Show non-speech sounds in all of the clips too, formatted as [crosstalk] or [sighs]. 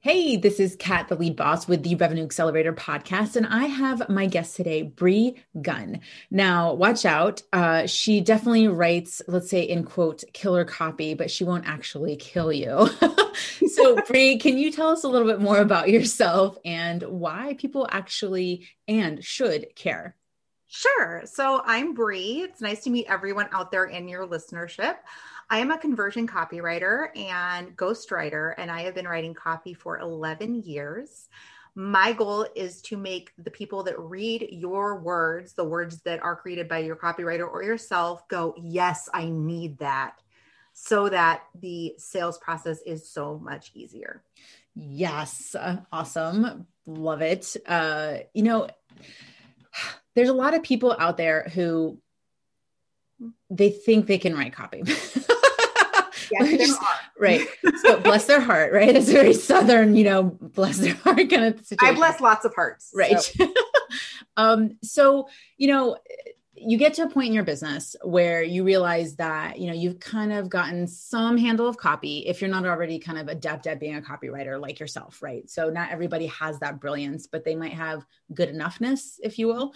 Hey, this is Kat, the lead boss with the Revenue Accelerator podcast, and I have my guest today, Bree Gunn. Now, watch out. Uh, she definitely writes, let's say, in quote, killer copy, but she won't actually kill you. [laughs] so, [laughs] Bree, can you tell us a little bit more about yourself and why people actually and should care? Sure. So, I'm Bree. It's nice to meet everyone out there in your listenership. I am a conversion copywriter and ghostwriter, and I have been writing copy for 11 years. My goal is to make the people that read your words, the words that are created by your copywriter or yourself, go, Yes, I need that, so that the sales process is so much easier. Yes. Uh, awesome. Love it. Uh, you know, there's a lot of people out there who they think they can write copy. [laughs] Yes, right. [laughs] So bless their heart, right? It's very southern, you know, bless their [laughs] heart kind of situation. I bless lots of hearts. Right. So. [laughs] um, so, you know, you get to a point in your business where you realize that, you know, you've kind of gotten some handle of copy if you're not already kind of adept at being a copywriter like yourself, right? So not everybody has that brilliance, but they might have good enoughness, if you will.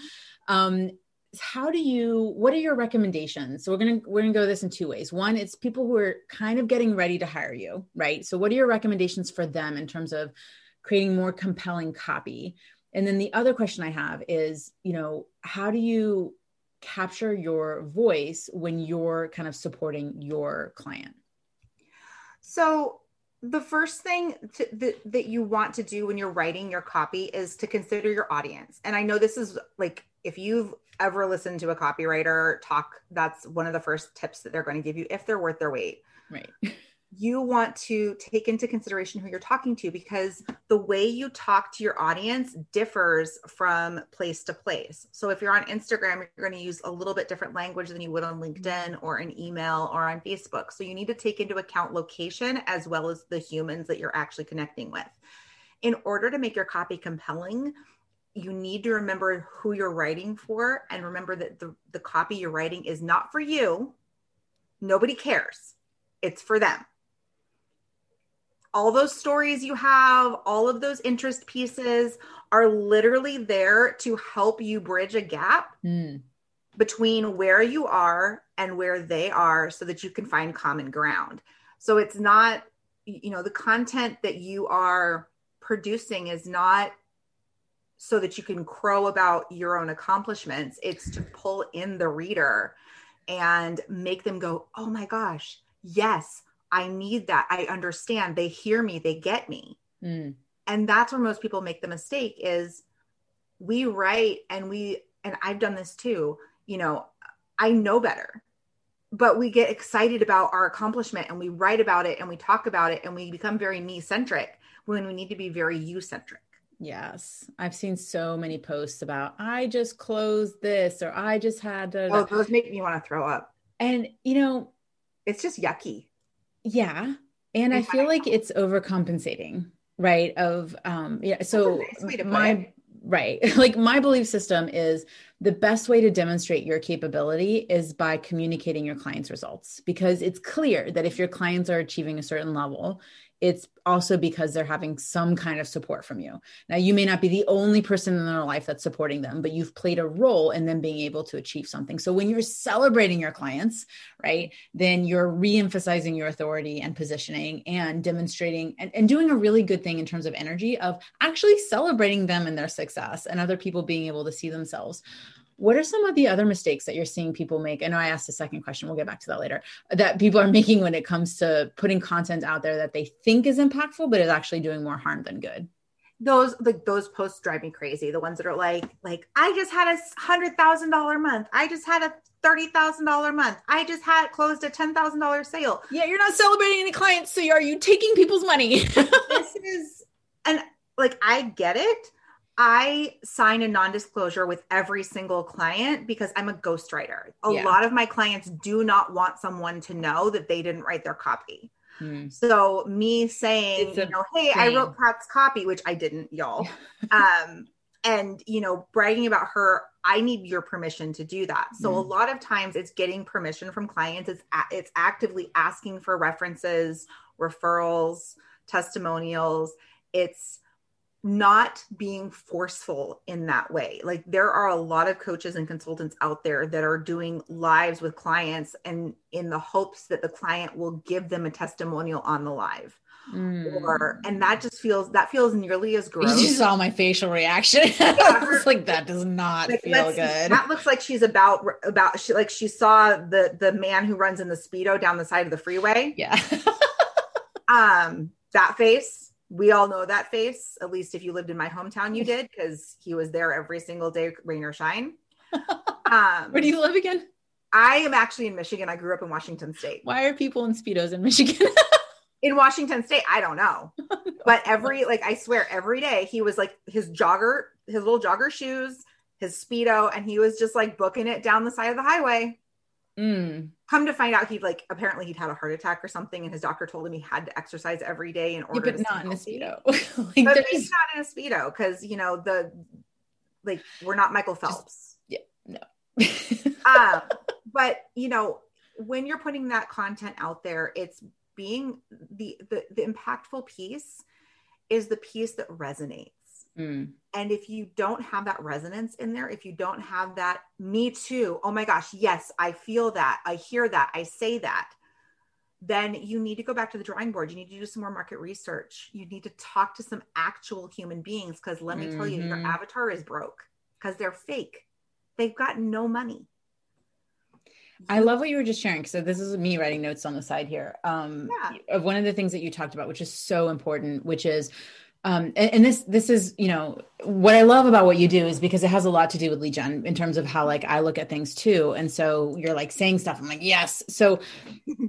Um, how do you what are your recommendations? So we're going to we're going to go this in two ways. One it's people who are kind of getting ready to hire you right? So what are your recommendations for them in terms of creating more compelling copy? And then the other question i have is you know how do you capture your voice when you're kind of supporting your client? So the first thing to, that, that you want to do when you're writing your copy is to consider your audience. And i know this is like if you've ever listened to a copywriter talk, that's one of the first tips that they're going to give you if they're worth their weight. Right. [laughs] You want to take into consideration who you're talking to because the way you talk to your audience differs from place to place. So if you're on Instagram, you're going to use a little bit different language than you would on LinkedIn or an email or on Facebook. So you need to take into account location as well as the humans that you're actually connecting with. In order to make your copy compelling, you need to remember who you're writing for and remember that the, the copy you're writing is not for you. Nobody cares. It's for them. All those stories you have, all of those interest pieces are literally there to help you bridge a gap mm. between where you are and where they are so that you can find common ground. So it's not, you know, the content that you are producing is not so that you can crow about your own accomplishments. It's to pull in the reader and make them go, oh my gosh, yes, I need that. I understand. They hear me, they get me. Mm. And that's where most people make the mistake is we write and we, and I've done this too, you know, I know better but we get excited about our accomplishment and we write about it and we talk about it and we become very me centric when we need to be very you centric. Yes. I've seen so many posts about I just closed this or I just had to Oh, those make me want to throw up. And you know, it's just yucky. Yeah. And I feel like it's overcompensating, right? Of um yeah, so nice my right. [laughs] like my belief system is the best way to demonstrate your capability is by communicating your clients' results because it's clear that if your clients are achieving a certain level, it's also because they're having some kind of support from you. Now, you may not be the only person in their life that's supporting them, but you've played a role in them being able to achieve something. So when you're celebrating your clients, right, then you're re-emphasizing your authority and positioning and demonstrating and, and doing a really good thing in terms of energy of actually celebrating them and their success and other people being able to see themselves what are some of the other mistakes that you're seeing people make? I know I asked a second question. We'll get back to that later. That people are [laughs] making when it comes to putting content out there that they think is impactful, but is actually doing more harm than good those like those posts drive me crazy the ones that are like like i just had a hundred thousand dollar month i just had a thirty thousand dollar month i just had closed a ten thousand dollar sale yeah you're not celebrating any clients so are you taking people's money [laughs] this is and like i get it I sign a non disclosure with every single client because I'm a ghostwriter. A yeah. lot of my clients do not want someone to know that they didn't write their copy. Mm. So me saying, you know, hey, I wrote Kat's copy, which I didn't, y'all. [laughs] um, and you know, bragging about her, I need your permission to do that. So mm. a lot of times it's getting permission from clients. It's it's actively asking for references, referrals, testimonials. It's not being forceful in that way. Like there are a lot of coaches and consultants out there that are doing lives with clients and in the hopes that the client will give them a testimonial on the live. Mm. Or and that just feels that feels nearly as gross. You saw my facial reaction. [laughs] Yeah, I was like, that does not like, feel good. That looks like she's about about she like she saw the the man who runs in the speedo down the side of the freeway. Yeah. [laughs] um, that face we all know that face. At least if you lived in my hometown, you did because he was there every single day, rain or shine. [laughs] Um, Where do you live again? I am actually in Michigan. I grew up in Washington State. Why are people in Speedos in Michigan? [laughs] in Washington State, I don't know. [laughs] But every, like, I swear, every day he was like his jogger, his little jogger shoes, his Speedo, and he was just like booking it down the side of the highway. Mm. Come to find out, he like apparently he'd had a heart attack or something, and his doctor told him he had to exercise every day in order. Yeah, but [laughs] not in a speedo. like, but maybe not in a speedo because you know the like we're not Michael Phelps. Just, yeah, no. [laughs] um, but you know when you're putting that content out there, it's being the the, the impactful piece is the piece that resonates Mm. And if you don't have that resonance in there, if you don't have that, me too, oh my gosh, yes, I feel that, I hear that, I say that, then you need to go back to the drawing board. You need to do some more market research. You need to talk to some actual human beings because let me mm-hmm. tell you, your mm-hmm. avatar is broke because they're fake. They've got no money. I love what you were just sharing. So this is me writing notes on the side here. Um, yeah. One of the things that you talked about, which is so important, which is um, and, and, this this is you know what I love about what you do is because it has a lot to do with lead in terms of how like I look at things too. And so you're like saying stuff. I'm like yes. So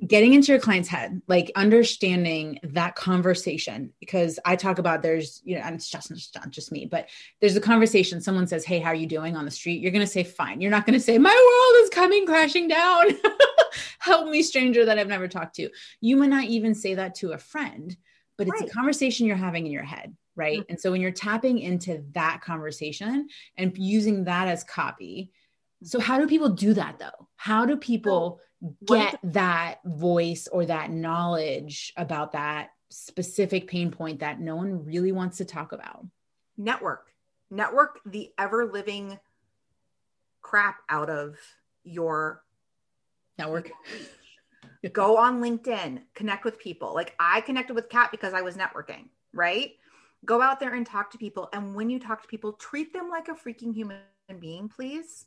getting into your client's head, like understanding that conversation because I talk about there's you know and it's just not just me, but there's a conversation. Someone says, "Hey, how are you doing on the street?" You're gonna say, "Fine." You're not gonna say, "My world is coming crashing down." [laughs] Help me, stranger that I've never talked to. You might not even say that to a friend but it's right. a conversation you're having in your head right? Mm-hmm. and so when you're tapping into that conversation and using that as copy so how do people do that though? How do people get that voice or that knowledge about that specific pain point that no one really wants to talk about? Network. Network the ever living crap out of your network [laughs] go on LinkedIn, connect with people. Like I connected with Kat because I was networking, right? Go out there and talk to people. And when you talk to people, treat them like a freaking human being, please.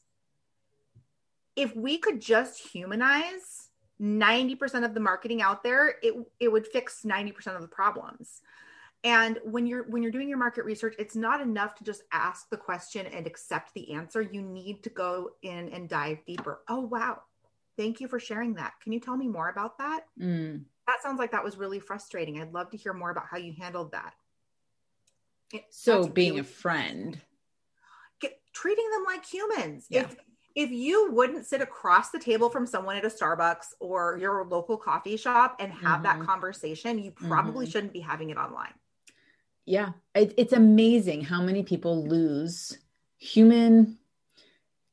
If we could just humanize 90% of the marketing out there, it, it would fix 90% of the problems. And when you're when you're doing your market research, it's not enough to just ask the question and accept the answer. You need to go in and dive deeper. Oh wow, Thank you for sharing that. Can you tell me more about that? Mm. That sounds like that was really frustrating. I'd love to hear more about how you handled that. It, so being a friend, get, treating them like humans. Yeah. If if you wouldn't sit across the table from someone at a Starbucks or your local coffee shop and have mm-hmm. that conversation, you probably mm-hmm. shouldn't be having it online. Yeah, it, it's amazing how many people lose human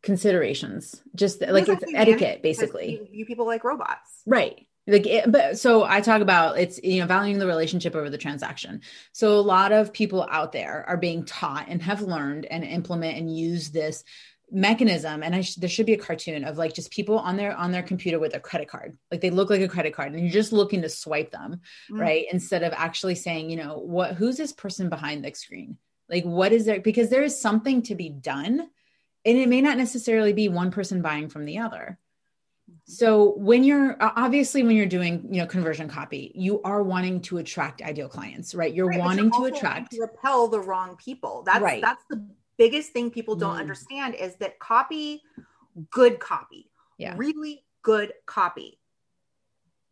considerations just like it's etiquette basically you, you, people like robots. Right. Like it, but so i talk about it's you know valuing the relationship over the transaction. So a lot of people out there are being taught and have learned and implement and use this mechanism. And I sh- there should be a cartoon of like just people on their on their computer with a credit card. Like they look like a credit card and you're just looking to swipe them mm. right? Instead of actually saying you know what who's this person behind the screen? Like what is there because there is something to be done and it may not necessarily be one person buying from the other. So when you're obviously when you're doing you know conversion copy you are wanting to attract ideal clients right? You're right, wanting you're to attract to repel the wrong people. That's right. that's the biggest thing people don't mm. understand is that copy good copy yeah. really good copy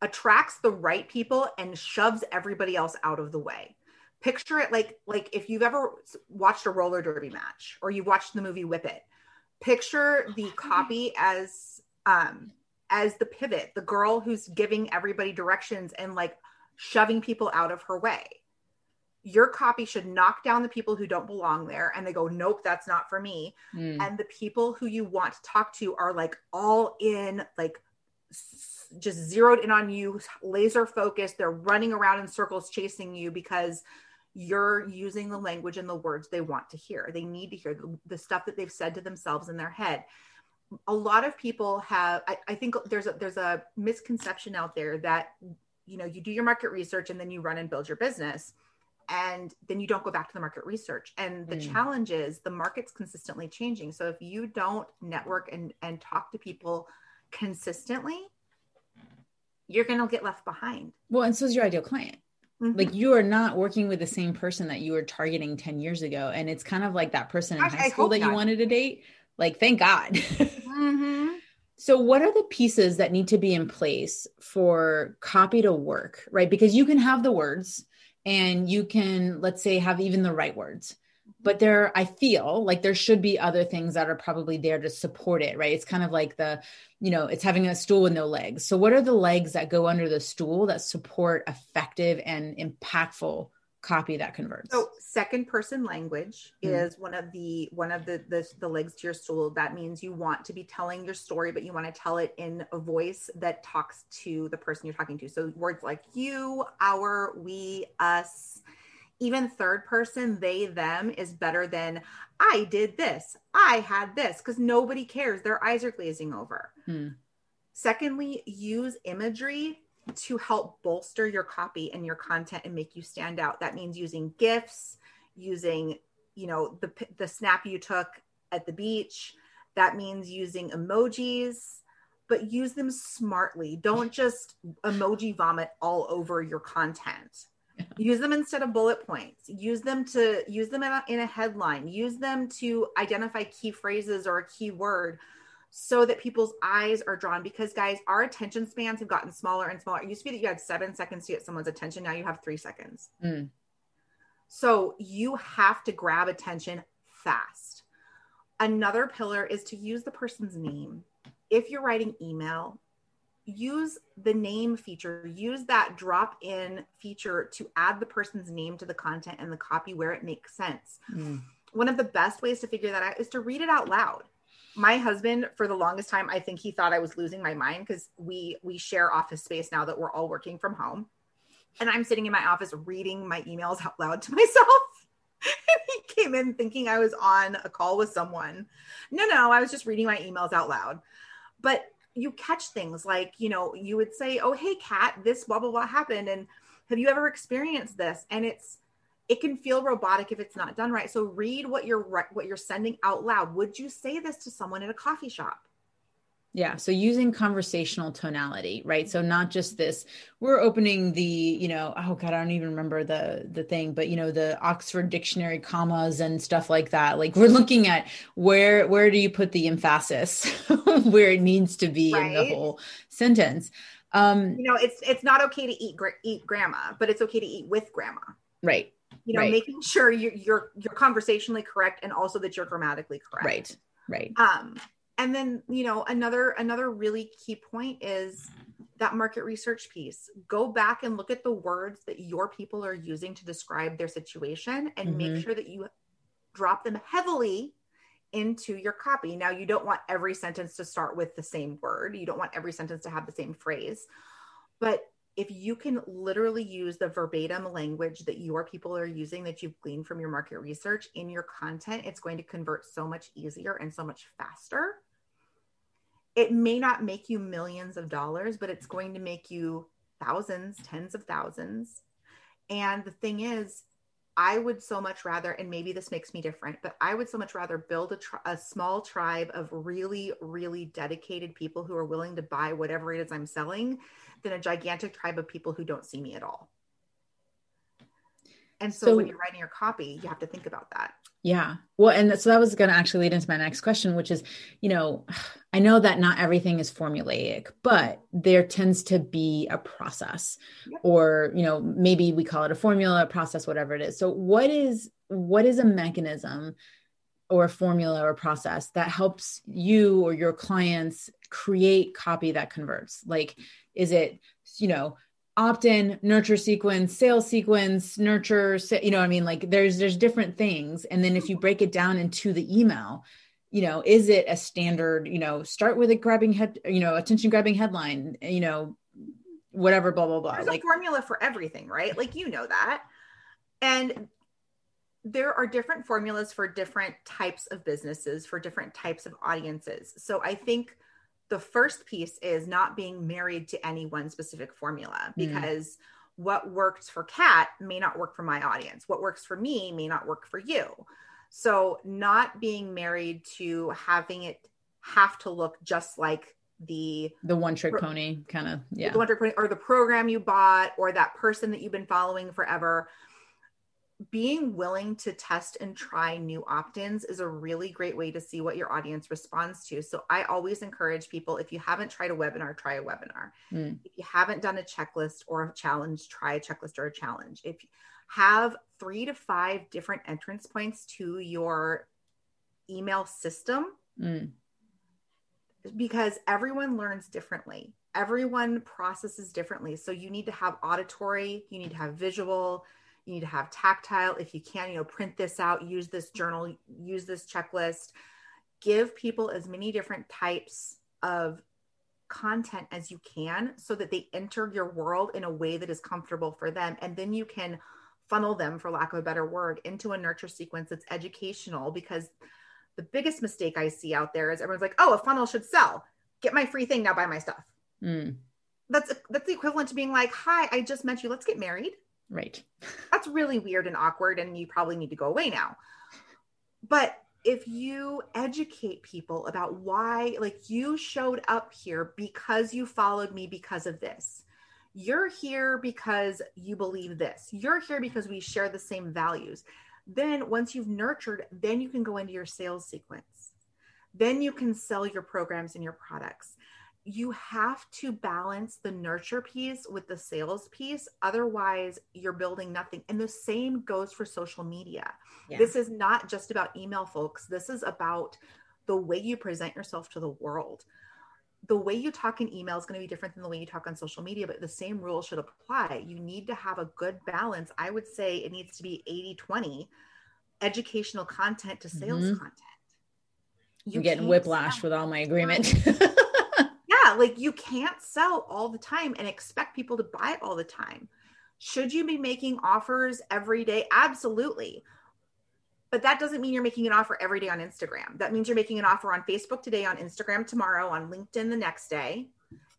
attracts the right people and shoves everybody else out of the way. Picture it like like if you've ever watched a roller derby match or you've watched the movie whip it picture the copy as um as the pivot the girl who's giving everybody directions and like shoving people out of her way your copy should knock down the people who don't belong there and they go nope that's not for me mm. and the people who you want to talk to are like all in like just zeroed in on you, laser focused. They're running around in circles chasing you because you're using the language and the words they want to hear. They need to hear the, the stuff that they've said to themselves in their head. A lot of people have, I, I think there's a, there's a misconception out there that, you know, you do your market research and then you run and build your business and then you don't go back to the market research and the mm. challenge is the market's consistently changing so if you don't network and and talk to people consistently you're going to get left behind well and so is your ideal client mm-hmm. like you are not working with the same person that you were targeting 10 years ago and it's kind of like that person in high school that not. you wanted to date like thank god [laughs] mm-hmm. So, what are the pieces that need to be in place for copy to work, right? Because you can have the words, and you can let's say have even the right words but there i feel like there should be other things that are probably there to support it right? It's kind of like the you know it's having a stool with no legs. So what are the legs that go under the stool that support effective and impactful copy that converts? So second person language mm-hmm. is one of the one of the, the the legs to your stool. That means you want to be telling your story but you want to tell it in a voice that talks to the person you're talking to. So words like you our we us even third person they them is better than i did this i had this because nobody cares their eyes are glazing over mm. secondly use imagery to help bolster your copy and your content and make you stand out. That means using GIFs, using, you know, the the snap you took at the beach. That means using emojis, but use them smartly. Don't just emoji vomit all over your content. [laughs] Use them instead of bullet points. Use them to use them in a, in a headline. Use them to identify key phrases or a key word so that people's eyes are drawn because guys our attention spans have gotten smaller and smaller it used to be that you had seven seconds to get someone's attention now you have three seconds mm. so you have to grab attention fast another pillar is to use the person's name if you're writing email use the name feature use that drop in feature to add the person's name to the content and the copy where it makes sense. Mm. one of the best ways to figure that out is to read it out loud. My husband for the longest time i think he thought i was losing my mind because we we share office space now that we're all working from home. And i'm sitting in my office reading my emails out loud to [laughs] myself. And he came in thinking i was on a call with someone. No no i was just reading my emails out loud. But you catch things like you know you would say oh hey Kat this blah blah blah happened and have you ever experienced this and it's it can feel robotic if it's not done right. So read what you're what you're sending out loud. Would you say this to someone at a coffee shop? Yeah. So using conversational tonality, right? So not just this, we're opening the, you know, oh God, I don't even remember the the thing, but you know, the Oxford dictionary commas and stuff like that. Like we're looking at where where do you put the emphasis [laughs] where it needs to be right. in the whole sentence. Um, you know, it's it's not okay to eat eat grandma, but it's okay to eat with grandma. Right you know right. making sure you're, you're you're conversationally correct and also that you're grammatically correct right right um and then you know another another really key point is that market research piece go back and look at the words that your people are using to describe their situation and mm-hmm. make sure that you drop them heavily into your copy now you don't want every sentence to start with the same word you don't want every sentence to have the same phrase but if you can literally use the verbatim language that your people are using that you've gleaned from your market research in your content, it's going to convert so much easier and so much faster. It may not make you millions of dollars, but it's going to make you thousands, tens of thousands. And the thing is, I would so much rather, and maybe this makes me different, but I would so much rather build a, tri- a, small tribe of really, really dedicated people who are willing to buy whatever it is I'm selling than a gigantic tribe of people who don't see me at all. And so, so when you're writing your copy, you have to think about that. Yeah. Well, and so that was going to actually lead into my next question, which is, you know, [sighs] I know that not everything is formulaic, but there tends to be a process yep. or, you know, maybe we call it a formula, a process, whatever it is. So what is, what is a mechanism or a formula or process that helps you or your clients create copy that converts? Like, is it, you know, opt-in, nurture sequence, sales sequence, nurture, you know, what I mean, like there's there's different things. And then if you break it down into the email, you know is it a standard you know start with a grabbing head you know attention grabbing headline you know whatever blah blah blah. There's like a formula for everything right? Like you know that. And there are different formulas for different types of businesses for different types of audiences. So i think the first piece is not being married to any one specific formula hmm. because mm. what works for kat may not work for my audience what works for me may not work for you so not being married to having it have to look just like the the one trick pro- pony kind of yeah the one trick pony or the program you bought or that person that you've been following forever being willing to test and try new opt-ins is a really great way to see what your audience responds to so i always encourage people if you haven't tried a webinar try a webinar mm. if you haven't done a checklist or a challenge try a checklist or a challenge if you have three to five different entrance points to your email system mm. because everyone learns differently. Everyone processes differently. So you need to have auditory, you need to have visual, you need to have tactile. If you can, you know, print this out, use this journal, use this checklist. Give people as many different types of content as you can so that they enter your world in a way that is comfortable for them. And then you can funnel them, for lack of a better word, into a nurture sequence that's educational because the biggest mistake I see out there is everyone's like, oh, a funnel should sell. Get my free thing now, buy my stuff. Mm. That's that's the equivalent to being like, hi, I just met you. Let's get married. Right. That's really weird and awkward, and you probably need to go away now. But if you educate people about why, like you showed up here because you followed me because of this, you're here because you believe this. You're here because we share the same values. Then, once you've nurtured, then you can go into your sales sequence. Then you can sell your programs and your products. You have to balance the nurture piece with the sales piece. Otherwise, you're building nothing. And the same goes for social media. Yeah. This is not just about email, folks. This is about the way you present yourself to the world the way you talk in email is going to be different than the way you talk on social media, but the same rule should apply. You need to have a good balance. I would say it needs to be 80 20 educational content to sales mm-hmm. content. You are getting whiplash with all my agreement. [laughs] yeah, like you can't sell all the time and expect people to buy all the time. Should you be making offers every day? Absolutely. But that doesn't mean you're making an offer every day on Instagram. That means you're making an offer on Facebook today, on Instagram tomorrow, on LinkedIn the next day.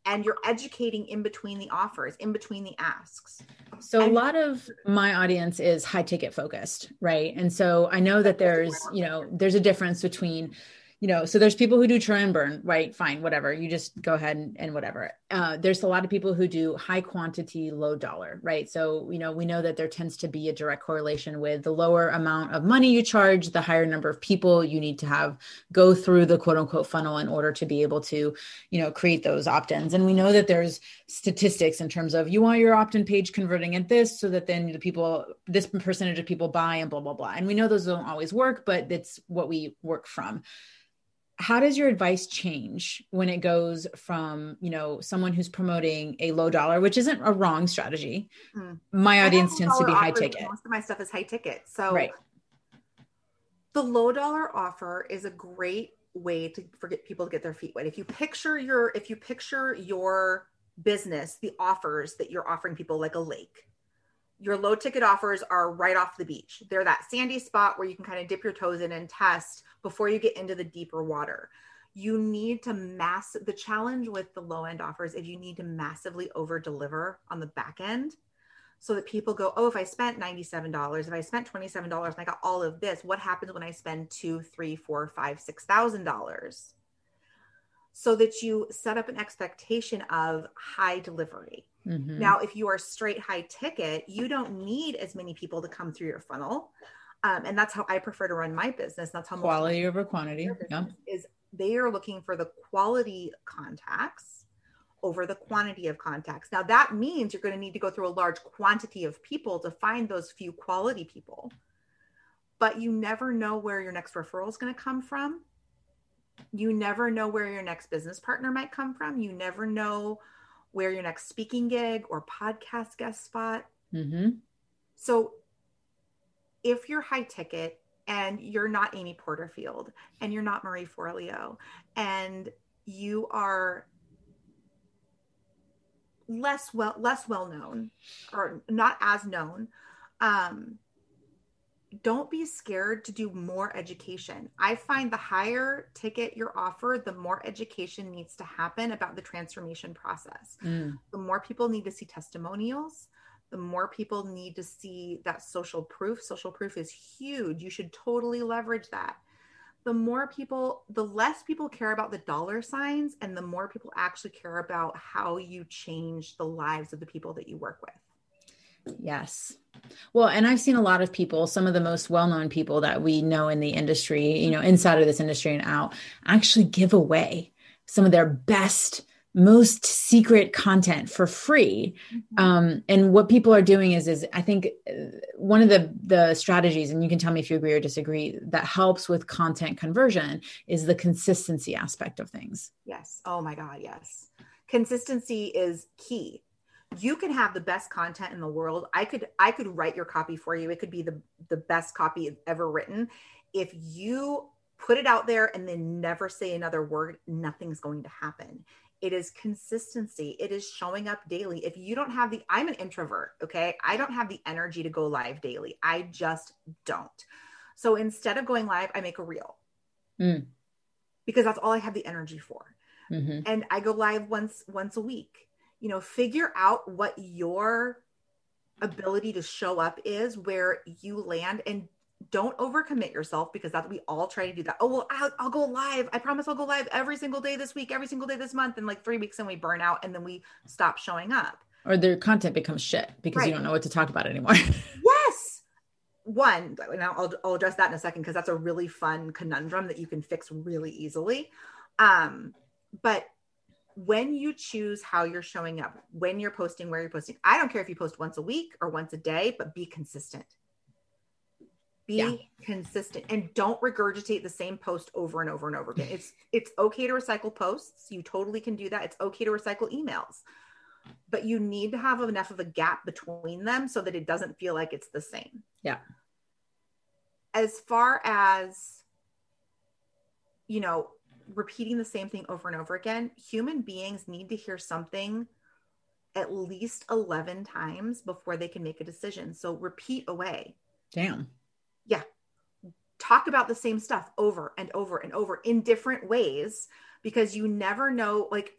And you're educating in between the offers, in between the asks. So, and- a lot of my audience is high ticket focused, right? And so I know that there's, you know, there's a difference between you know, so there's people who do churn and burn, right? Fine, whatever. You just go ahead and, and whatever. Uh, there's a lot of people who do high quantity, low dollar, right? So, you know, we know that there tends to be a direct correlation with the lower amount of money you charge, the higher number of people you need to have go through the quote unquote funnel in order to be able to, you know, create those opt ins. And we know that there's statistics in terms of you want your opt in page converting at this so that then the people, this percentage of people buy and blah, blah, blah. And we know those don't always work, but it's what we work from how does your advice change when it goes from you know someone who's promoting a low dollar which isn't a wrong strategy? Mm. my audience tends to be high ticket. most of my stuff is high ticket. So right. the low dollar offer is a great way to forget people to get their feet wet. If you picture your if you picture your business the offers that you're offering people like a lake your low ticket offers are right off the beach. They're that sandy spot where you can kind of dip your toes in and test before you get into the deeper water. You need to mass the challenge with the low end offers is you need to massively over deliver on the back end so that people go, oh, if I spent $97, if I spent $27 and I got all of this, what happens when I spend two, three, four, five, six thousand dollars? So that you set up an expectation of high delivery Mm-hmm. Now, if you are straight high ticket, you don't need as many people to come through your funnel. Um, and that's how I prefer to run my business. That's how much quality over quantity yeah. is they are looking for the quality contacts over the quantity of contacts. Now that means you're going to need to go through a large quantity of people to find those few quality people. But you never know where your next referral is going to come from. You never know where your next business partner might come from. You never know where your next speaking gig or podcast guest spot. Mm-hmm. So if you're high ticket, and you're not Amy Porterfield and you're not Marie Forleo and you are less well less well known or not as known um don't be scared to do more education. I find the higher ticket your offer, the more education needs to happen about the transformation process. Mm. The more people need to see testimonials, the more people need to see that social proof. Social proof is huge. You should totally leverage that. The more people, the less people care about the dollar signs, and the more people actually care about how you change the lives of the people that you work with. Yes. Well, and I've seen a lot of people, some of the most well known people that we know in the industry, you know, inside of this industry and out, actually give away some of their best most secret content for free. Mm-hmm. um, and what people are doing is is i think uh, one of the the strategies and you can tell me if you agree or disagree that helps with content conversion is the consistency aspect of things. Yes. Oh my god yes. Consistency is key you can have the best content in the world. I could i could write your copy for you. It could be the the best copy ever written. If you put it out there and then never say another word nothing's going to happen. It is consistency. It is showing up daily. If you don't have the i'm an introvert okay? I don't have the energy to go live daily. I just don't. So instead of going live i make a reel. Mm. because that's all i have the energy for. Mm-hmm. and i go live once once a week you know figure out what your ability to show up is where you land and don't overcommit yourself because that's we all try to do that. Oh well, I'll, I'll, go live. I promise I'll go live every single day this week, every single day this month, and like three weeks and we burn out and then we stop showing up. Or their content becomes shit because right. you don't know what to talk about anymore. [laughs] yes. One, and I'll, I'll address that in a second because that's a really fun conundrum that you can fix really easily. Um, but when you choose how you're showing up, when you're posting, where you're posting, I don't care if you post once a week or once a day, but be consistent. Be yeah. consistent and don't regurgitate the same post over and over and over again. It's it's okay to recycle posts. You totally can do that. It's okay to recycle emails but you need to have enough of a gap between them so that it doesn't feel like it's the same. Yeah. As far as you know repeating the same thing over and over again human beings need to hear something at least 11 times before they can make a decision. So repeat away. Damn. Yeah. Talk about the same stuff over and over and over in different ways because you never know like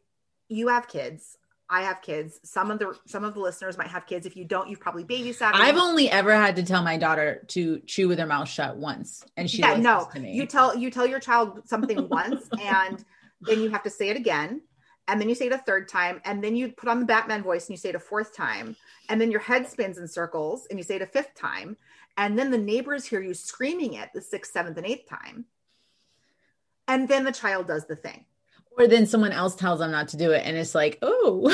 you have kids I have kids. Some of the some of the listeners might have kids. If you don't, you've probably babysat. I've only ever had to tell my daughter to chew with her mouth shut once, and she yeah no. You tell you tell your child something [laughs] once, and then you have to say it again, and then you say it a third time, and then you put on the Batman voice and you say it a fourth time, and then your head spins in circles and you say it a fifth time, and then the neighbors hear you screaming it the sixth, seventh, and eighth time. And then the child does the thing. Or then someone else tells them not to do it. And it's like, oh,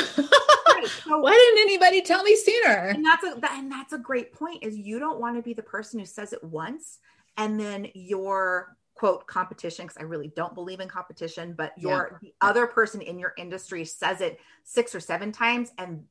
right. [laughs] so, why didn't anybody tell me sooner? And that's a that, and that's a great point is you don't want to be the person who says it once and then your quote competition because I really don't believe in competition, but your yeah. the other person in your industry says it six or seven times and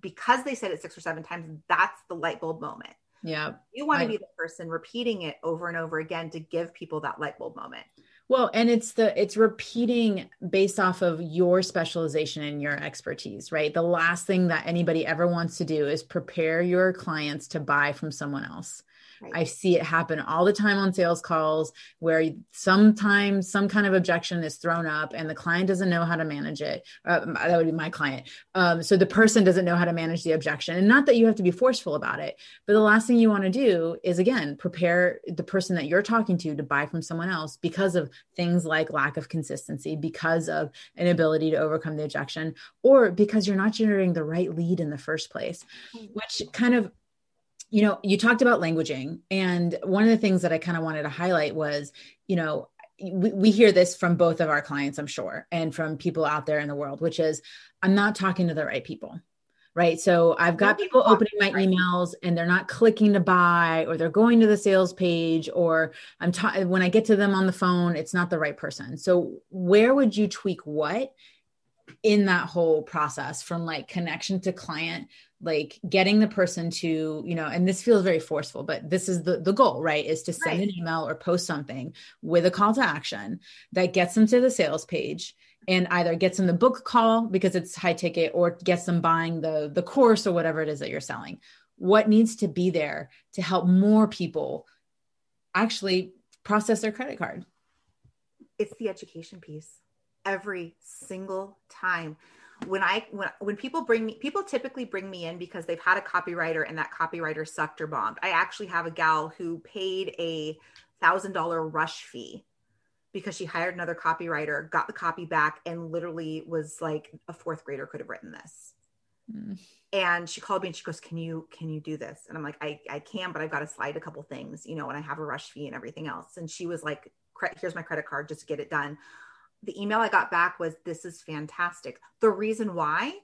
because they said it six or seven times, that's the light bulb moment. Yeah. You want to be the person repeating it over and over again to give people that light bulb moment. Well, and it's the it's repeating based off of your specialization and your expertise, right? The last thing that anybody ever wants to do is prepare your clients to buy from someone else. Right. I see it happen all the time on sales calls where sometimes some kind of objection is thrown up and the client doesn't know how to manage it. Uh, that would be my client. Um, so the person doesn't know how to manage the objection. And not that you have to be forceful about it, but the last thing you want to do is, again, prepare the person that you're talking to to buy from someone else because of things like lack of consistency, because of an ability to overcome the objection, or because you're not generating the right lead in the first place, hmm. which kind of you know, you talked about languaging, and one of the things that I kind of wanted to highlight was, you know, we, we hear this from both of our clients, I'm sure, and from people out there in the world, which is, I'm not talking to the right people right? So I've got people opening my emails and they're not clicking to buy or they're going to the sales page or I'm ta- when I get to them on the phone, it's not the right person. So where would you tweak what in that whole process from like connection to client like getting the person to you know and this feels very forceful but this is the the goal right is to send right. an email or post something with a call to action that gets them to the sales page and either gets them the book call because it's high ticket or gets them buying the the course or whatever it is that you're selling. What needs to be there to help more people actually process their credit card? It's the education piece. Every single time when I when when people bring me people typically bring me in because they've had a copywriter and that copywriter sucked or bombed. I actually have a gal who paid a thousand dollar rush fee because she hired another copywriter, got the copy back, and literally was like a fourth grader could have written this. Mm. And she called me and she goes, "Can you can you do this?" And I'm like, "I I can, but I've got to slide a couple things, you know, and I have a rush fee and everything else." And she was like, "Here's my credit card, just to get it done." The email I got back was, This is fantastic. The reason why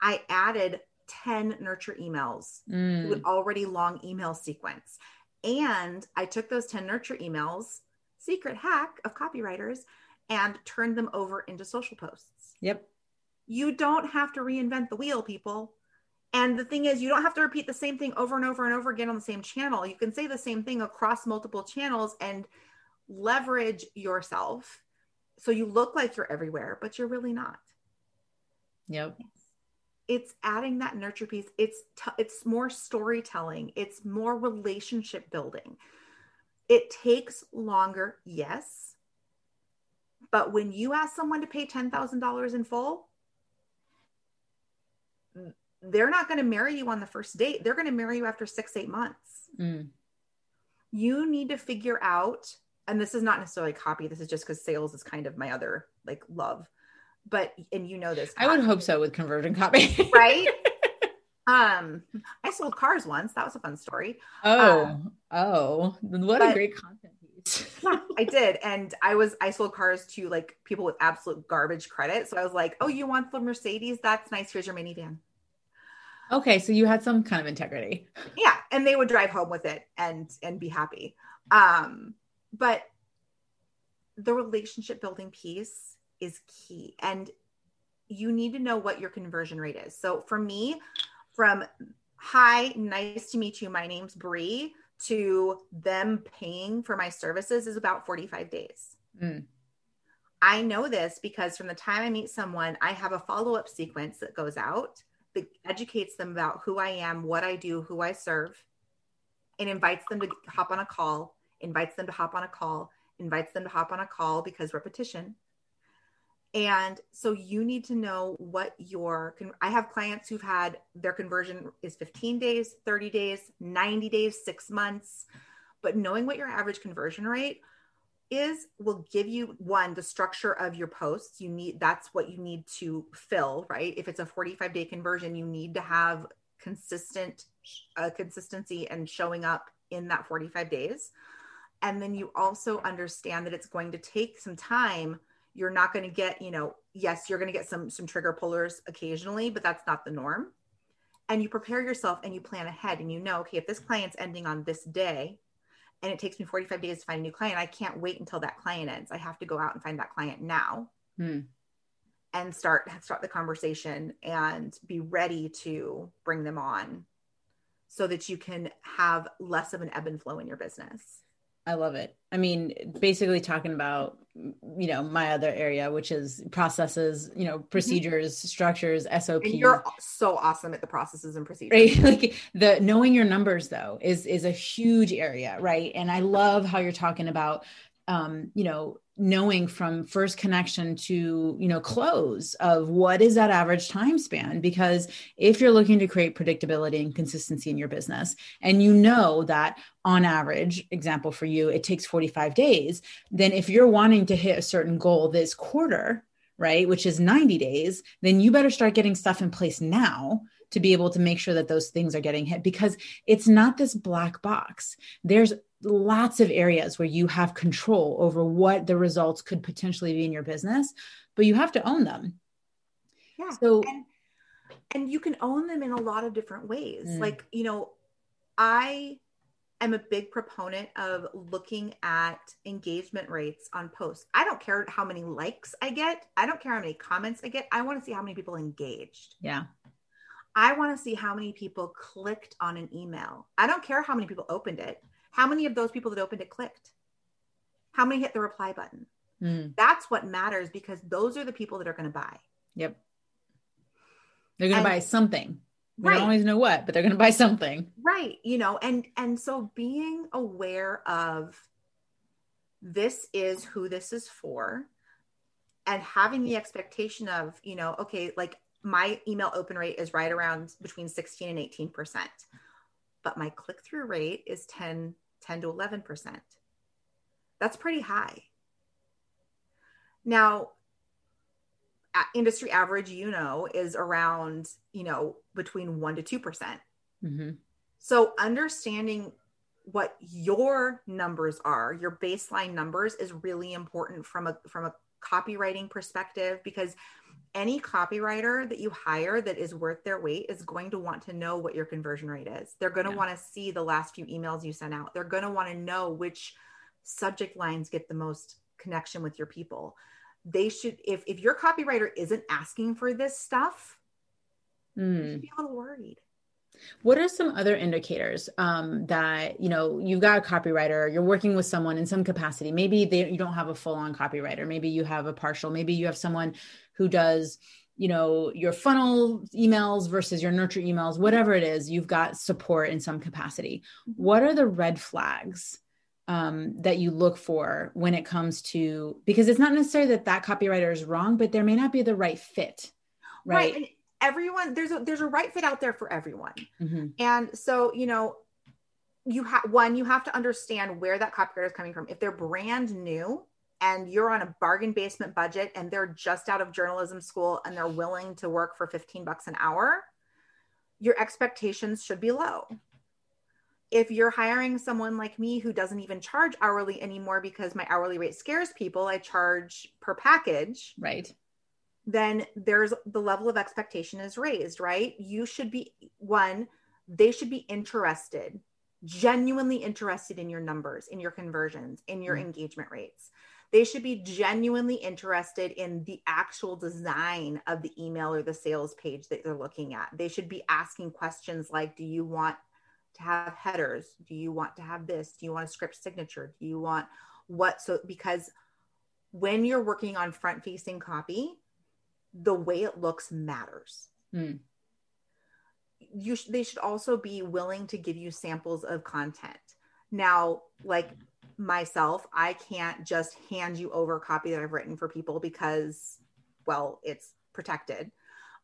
I added 10 nurture emails mm. to an already long email sequence. And I took those 10 nurture emails, secret hack of copywriters, and turned them over into social posts. Yep. You don't have to reinvent the wheel, people. And the thing is, you don't have to repeat the same thing over and over and over again on the same channel. You can say the same thing across multiple channels and leverage yourself so you look like you're everywhere, but you're really not. Yep. It's adding that nurture piece. It's t- it's more storytelling. It's more relationship building. It takes longer, yes. But when you ask someone to pay $10,000 in full, they're not going to marry you on the first date. They're going to marry you after six, eight months. Mm. You need to figure out and this is not necessarily copy this is just because sales is kind of my other like love but and you know this i would hope so with conversion copy. Right? [laughs] Um i sold cars once that was a fun story. Oh um, oh what but, a great content piece. Yeah i did and i was i sold cars to like people with absolute garbage credit so i was like oh you want the mercedes? That's nice here's your minivan. Okay so you had some kind of integrity. Yeah and they would drive home with it and and be happy. Um but the relationship building piece is key and you need to know what your conversion rate is so for me from hi nice to meet you my name's Bree to them paying for my services is about 45 days mm. i know this because from the time i meet someone i have a follow-up sequence that goes out that educates them about who i am what i do who i serve and invites them to hop on a call invites them to hop on a call, invites them to hop on a call because repetition. And so you need to know what your I have clients who've had their conversion is 15 days, 30 days, 90 days, 6 months. But knowing what your average conversion rate is will give you one the structure of your posts you need that's what you need to fill right if it's a 45 day conversion you need to have consistent uh, consistency and showing up in that 45 days and then you also understand that it's going to take some time. You're not going to get you know yes you're going to get some some trigger pullers occasionally but that's not the norm. And you prepare yourself and you plan ahead and you know okay if this client's ending on this day and it takes me 45 days to find a new client i can't wait until that client ends. I have to go out and find that client now hmm. and start start the conversation and be ready to bring them on so that you can have less of an ebb and flow in your business I love it. I mean, basically talking about, you know, my other area, which is processes, you know, mm-hmm. procedures, mm-hmm. structures, SOP. And you're so awesome at the processes and procedures. Right? [laughs] like the knowing your numbers though is is a huge area, right? And I love how you're talking about um, you know, knowing from first connection to you know close of what is that average time span? Because if you're looking to create predictability and consistency in your business and you know that on average example for you it takes 45 days then if you're wanting to hit a certain goal this quarter right which is 90 days then you better start getting stuff in place now to be able to make sure that those things are getting hit because it's not this black box. There's lots of areas where you have control over what the results could potentially be in your business, but you have to own them. Yeah. So and, and you can own them in a lot of different ways. Mm. Like, you know, I am a big proponent of looking at engagement rates on posts. I don't care how many likes I get. I don't care how many comments I get. I want to see how many people engaged. Yeah. I want to see how many people clicked on an email. I don't care how many people opened it. How many of those people that opened it clicked? How many hit the reply button? Mm. That's what matters because those are the people that are going to buy. Yep. They're going to buy something. We right. don't always know what, but they're going to buy something. Right. You know, and and so being aware of this is who this is for and having the expectation of, you know, okay, like my email open rate is right around between 16 and 18%, but my click through rate is 10, 10 to 11%. That's pretty high. Now, industry average, you know, is around, you know, between 1% to 2%. percent mm hmm So understanding what your numbers are, your baseline numbers is really important from a from a copywriting perspective because any copywriter that you hire that is worth their weight is going to want to know what your conversion rate is. They're going to yeah. want to see the last few emails you sent out. They're going to want to know which subject lines get the most connection with your people. They should, if, if your copywriter isn't asking for this stuff, mm. you should be a little worried. What are some other indicators um, that you know you've got a copywriter, you're working with someone in some capacity? Maybe they, you don't have a full-on copywriter, maybe you have a partial, maybe you have someone who does you know your funnel emails versus your nurture emails whatever it is you've got support in some capacity mm-hmm. what are the red flags um, that you look for when it comes to because it's not necessarily that that copywriter is wrong but there may not be the right fit right, right. everyone there's a there's a right fit out there for everyone mm-hmm. and so you know you have one you have to understand where that copywriter is coming from if they're brand new and you're on a bargain basement budget and they're just out of journalism school and they're willing to work for 15 bucks an hour, your expectations should be low. If you're hiring someone like me who doesn't even charge hourly anymore because my hourly rate scares people, I charge per package. Right. Then there's the level of expectation is raised, right? You should be one, they should be interested, genuinely interested in your numbers, in your conversions, in your mm-hmm. engagement rates they should be genuinely interested in the actual design of the email or the sales page that they're looking at. They should be asking questions like Do you want to have headers? Do you want to have this? Do you want a script signature? Do you want what? So, because when you're working on front facing copy, the way it looks matters. Hmm. You sh- they should also be willing to give you samples of content. Now, like myself, I can't just hand you over a copy that I've written for people because, well, it's protected.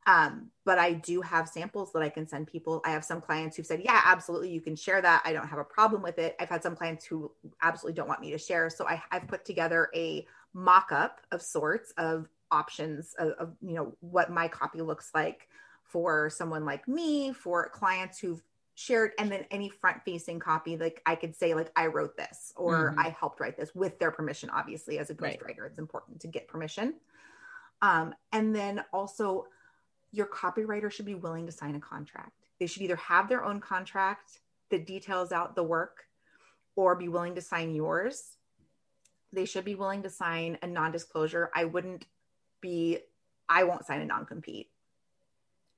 Um, but I do have samples that I can send people. I have some clients who've said, Yeah, absolutely, you can share that. I don't have a problem with it. I've had some clients who absolutely don't want me to share. So I, have put together a mock up of sorts of options of, of, you know, what my copy looks like for someone like me, for clients who've shared and then any front facing copy like i could say like i wrote this or mm-hmm. i helped write this with their permission obviously as a ghostwriter right. it's important to get permission. Um, and then also your copywriter should be willing to sign a contract. They should either have their own contract that details out the work or be willing to sign yours. They should be willing to sign a non-disclosure. I wouldn't be i won't sign a non-compete.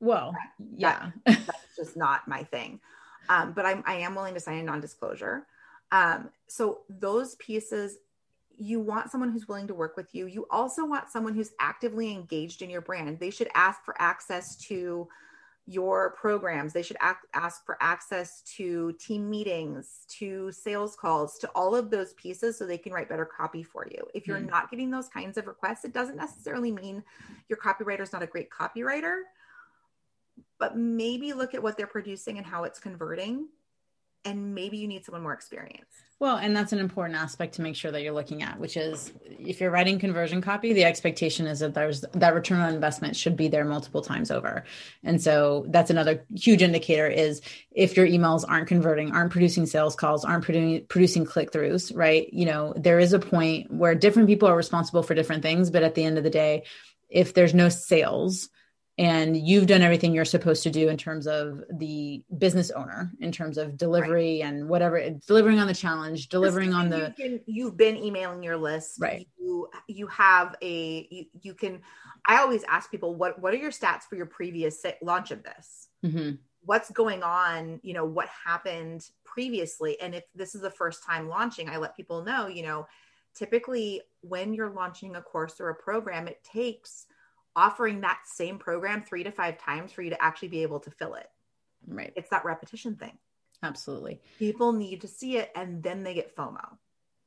Well, yeah, that, just not my thing. Um, but I'm, I am willing to sign a non-disclosure. Um, so those pieces, you want someone who's willing to work with you. You also want someone who's actively engaged in your brand. They should ask for access to your programs. They should ask, ask for access to team meetings, to sales calls, to all of those pieces so they can write better copy for you. If you're mm. not getting those kinds of requests, it doesn't necessarily mean your copywriter is not a great copywriter but maybe look at what they're producing and how it's converting and maybe you need someone more experienced. Well, and that's an important aspect to make sure that you're looking at, which is if you're writing conversion copy, the expectation is that there's that return on investment should be there multiple times over. And so that's another huge indicator is if your emails aren't converting, aren't producing sales calls, aren't producing producing click-throughs, right? You know, there is a point where different people are responsible for different things, but at the end of the day, if there's no sales, and you've done everything you're supposed to do in terms of the business owner in terms of delivery right. and whatever delivering on the challenge delivering on the you have been emailing your list right you you have a you, you can i always ask people what what are your stats for your previous launch of this Mm-hmm. What's going on? You know, what happened previously? And if this is the first time launching, I let people know, you know, typically when you're launching a course or a program, it takes offering that same program three to five times for you to actually be able to fill it. Right. It's that repetition thing. Absolutely. People need to see it and then they get FOMO.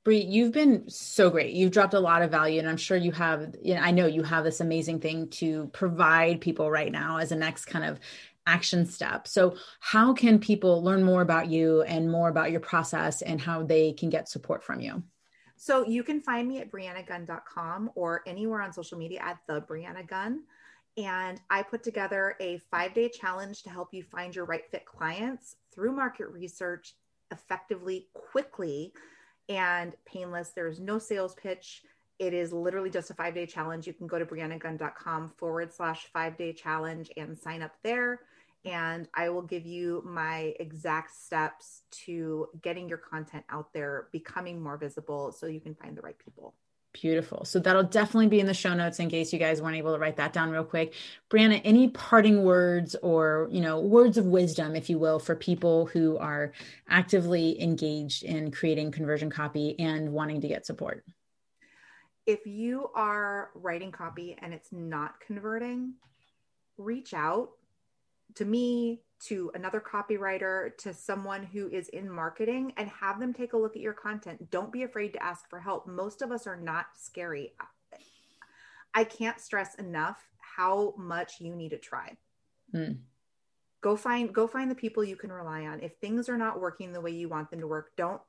Brie, you've been so great. You've dropped a lot of value, and I'm sure you have. You know, I know you have this amazing thing to provide people right now as a next kind of action step. So, how can people learn more about you and more about your process and how they can get support from you? So, you can find me at briannagunn.com or anywhere on social media at the Brianna Gunn. And I put together a five day challenge to help you find your right fit clients through market research effectively, quickly and painless. There's no sales pitch. It is literally just a five day challenge. You can go to briannagunn.com forward slash five day challenge and sign up there. And I will give you my exact steps to getting your content out there, becoming more visible so you can find the right people. Beautiful. So that'll definitely be in the show notes in case you guys weren't able to write that down real quick. Brianna, any parting words or, you know, words of wisdom, if you will, for people who are actively engaged in creating conversion copy and wanting to get support? If you are writing copy and it's not converting, reach out to me, to another copywriter, to someone who is in marketing and have them take a look at your content. Don't be afraid to ask for help. Most of us are not scary. I can't stress enough how much you need to try. Mm. Go find go find the people you can rely on. If things are not working the way you want them to work, don't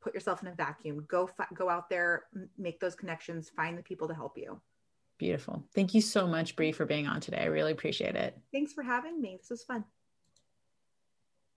put yourself in a vacuum. Go go out there, make those connections, find the people to help you. Beautiful. Thank you so much, Brie, for being on today. I really appreciate it. Thanks for having me. This was fun.